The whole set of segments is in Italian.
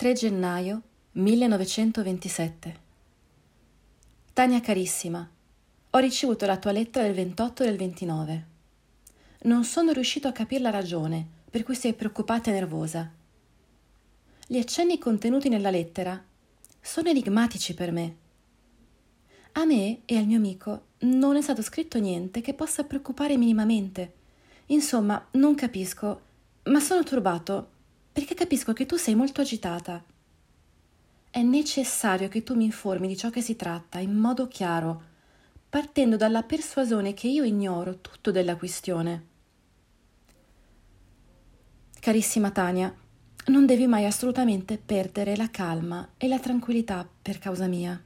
3 gennaio 1927 Tania carissima, ho ricevuto la tua lettera del 28 e del 29. Non sono riuscito a capire la ragione per cui sei preoccupata e nervosa. Gli accenni contenuti nella lettera sono enigmatici per me. A me e al mio amico non è stato scritto niente che possa preoccupare minimamente. Insomma, non capisco, ma sono turbato perché capisco che tu sei molto agitata. È necessario che tu mi informi di ciò che si tratta in modo chiaro, partendo dalla persuasione che io ignoro tutto della questione. Carissima Tania, non devi mai assolutamente perdere la calma e la tranquillità per causa mia.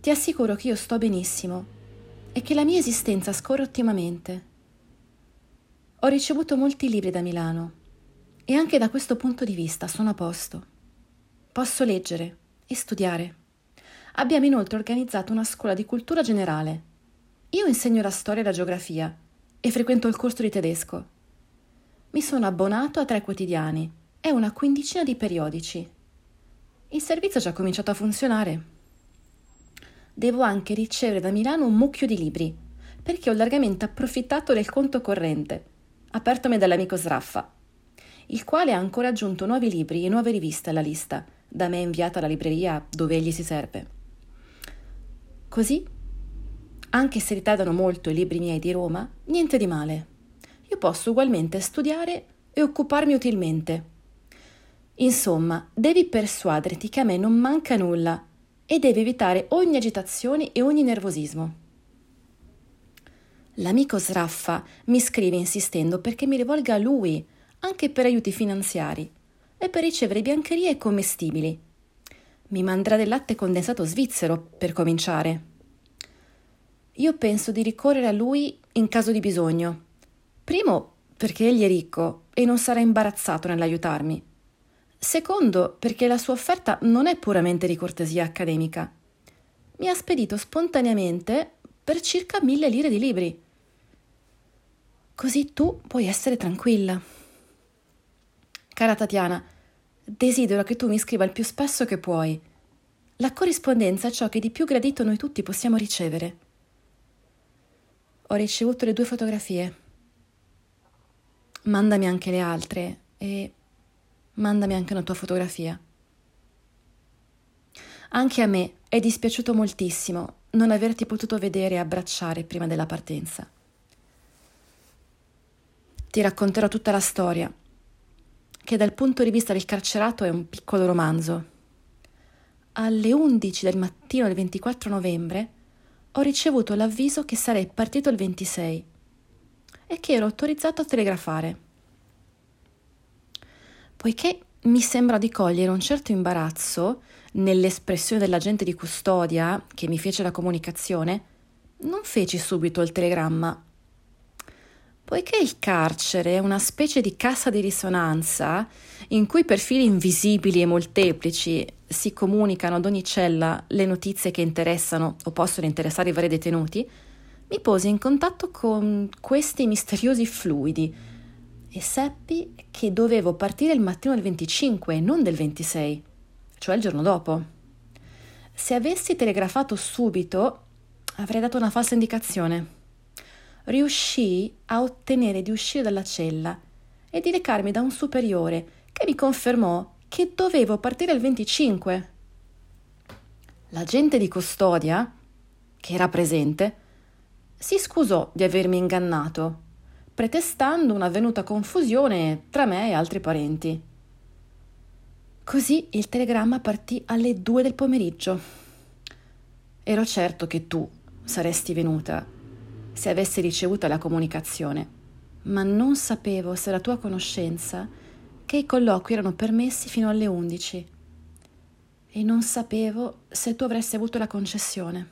Ti assicuro che io sto benissimo e che la mia esistenza scorre ottimamente. Ho ricevuto molti libri da Milano e anche da questo punto di vista sono a posto. Posso leggere e studiare. Abbiamo inoltre organizzato una scuola di cultura generale. Io insegno la storia e la geografia e frequento il corso di tedesco. Mi sono abbonato a tre quotidiani e una quindicina di periodici. Il servizio ha già cominciato a funzionare devo anche ricevere da Milano un mucchio di libri, perché ho largamente approfittato del conto corrente, apertomi dall'amico Sraffa, il quale ha ancora aggiunto nuovi libri e nuove riviste alla lista, da me inviata alla libreria dove egli si serve. Così, anche se ritardano molto i libri miei di Roma, niente di male. Io posso ugualmente studiare e occuparmi utilmente. Insomma, devi persuaderti che a me non manca nulla e deve evitare ogni agitazione e ogni nervosismo. L'amico Sraffa mi scrive insistendo perché mi rivolga a lui, anche per aiuti finanziari, e per ricevere biancherie e commestibili. Mi manderà del latte condensato svizzero, per cominciare. Io penso di ricorrere a lui in caso di bisogno. Primo, perché egli è ricco e non sarà imbarazzato nell'aiutarmi. Secondo, perché la sua offerta non è puramente di cortesia accademica. Mi ha spedito spontaneamente per circa mille lire di libri. Così tu puoi essere tranquilla. Cara Tatiana, desidero che tu mi scriva il più spesso che puoi. La corrispondenza è ciò che di più gradito noi tutti possiamo ricevere. Ho ricevuto le due fotografie. Mandami anche le altre e mandami anche una tua fotografia. Anche a me è dispiaciuto moltissimo non averti potuto vedere e abbracciare prima della partenza. Ti racconterò tutta la storia, che dal punto di vista del carcerato è un piccolo romanzo. Alle 11 del mattino del 24 novembre ho ricevuto l'avviso che sarei partito il 26 e che ero autorizzato a telegrafare poiché mi sembra di cogliere un certo imbarazzo nell'espressione dell'agente di custodia che mi fece la comunicazione, non feci subito il telegramma. Poiché il carcere è una specie di cassa di risonanza in cui per fili invisibili e molteplici si comunicano ad ogni cella le notizie che interessano o possono interessare i vari detenuti, mi posi in contatto con questi misteriosi fluidi e seppi che dovevo partire il mattino del 25 non del 26, cioè il giorno dopo. Se avessi telegrafato subito, avrei dato una falsa indicazione. Riuscii a ottenere di uscire dalla cella e di recarmi da un superiore che mi confermò che dovevo partire il 25. L'agente di custodia, che era presente, si scusò di avermi ingannato pretestando un'avvenuta confusione tra me e altri parenti. Così il telegramma partì alle due del pomeriggio. Ero certo che tu saresti venuta se avessi ricevuto la comunicazione, ma non sapevo se la tua conoscenza che i colloqui erano permessi fino alle undici e non sapevo se tu avresti avuto la concessione.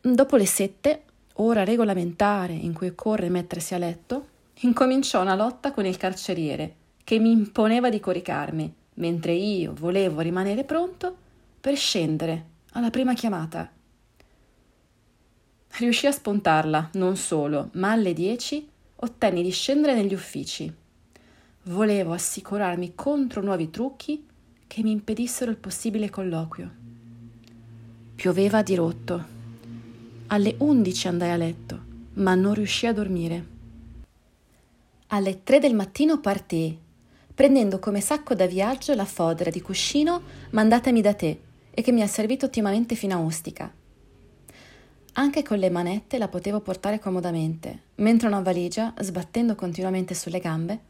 Dopo le sette ora regolamentare in cui occorre mettersi a letto, incominciò una lotta con il carceriere che mi imponeva di coricarmi, mentre io volevo rimanere pronto per scendere alla prima chiamata. Riuscì a spuntarla, non solo, ma alle dieci ottenni di scendere negli uffici. volevo assicurarmi contro nuovi trucchi che mi impedissero il possibile colloquio. Pioveva a dirotto. Alle undici andai a letto, ma non riuscii a dormire. Alle tre del mattino partii, prendendo come sacco da viaggio la fodera di cuscino mandatami da te e che mi ha servito ottimamente fino a Ostica. Anche con le manette la potevo portare comodamente, mentre una valigia, sbattendo continuamente sulle gambe,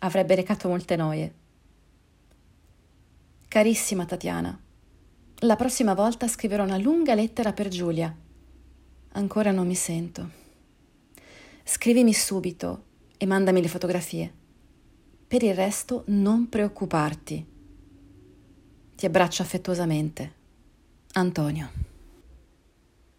avrebbe recato molte noie. Carissima Tatiana, la prossima volta scriverò una lunga lettera per Giulia. Ancora non mi sento. Scrivimi subito e mandami le fotografie. Per il resto non preoccuparti. Ti abbraccio affettuosamente. Antonio.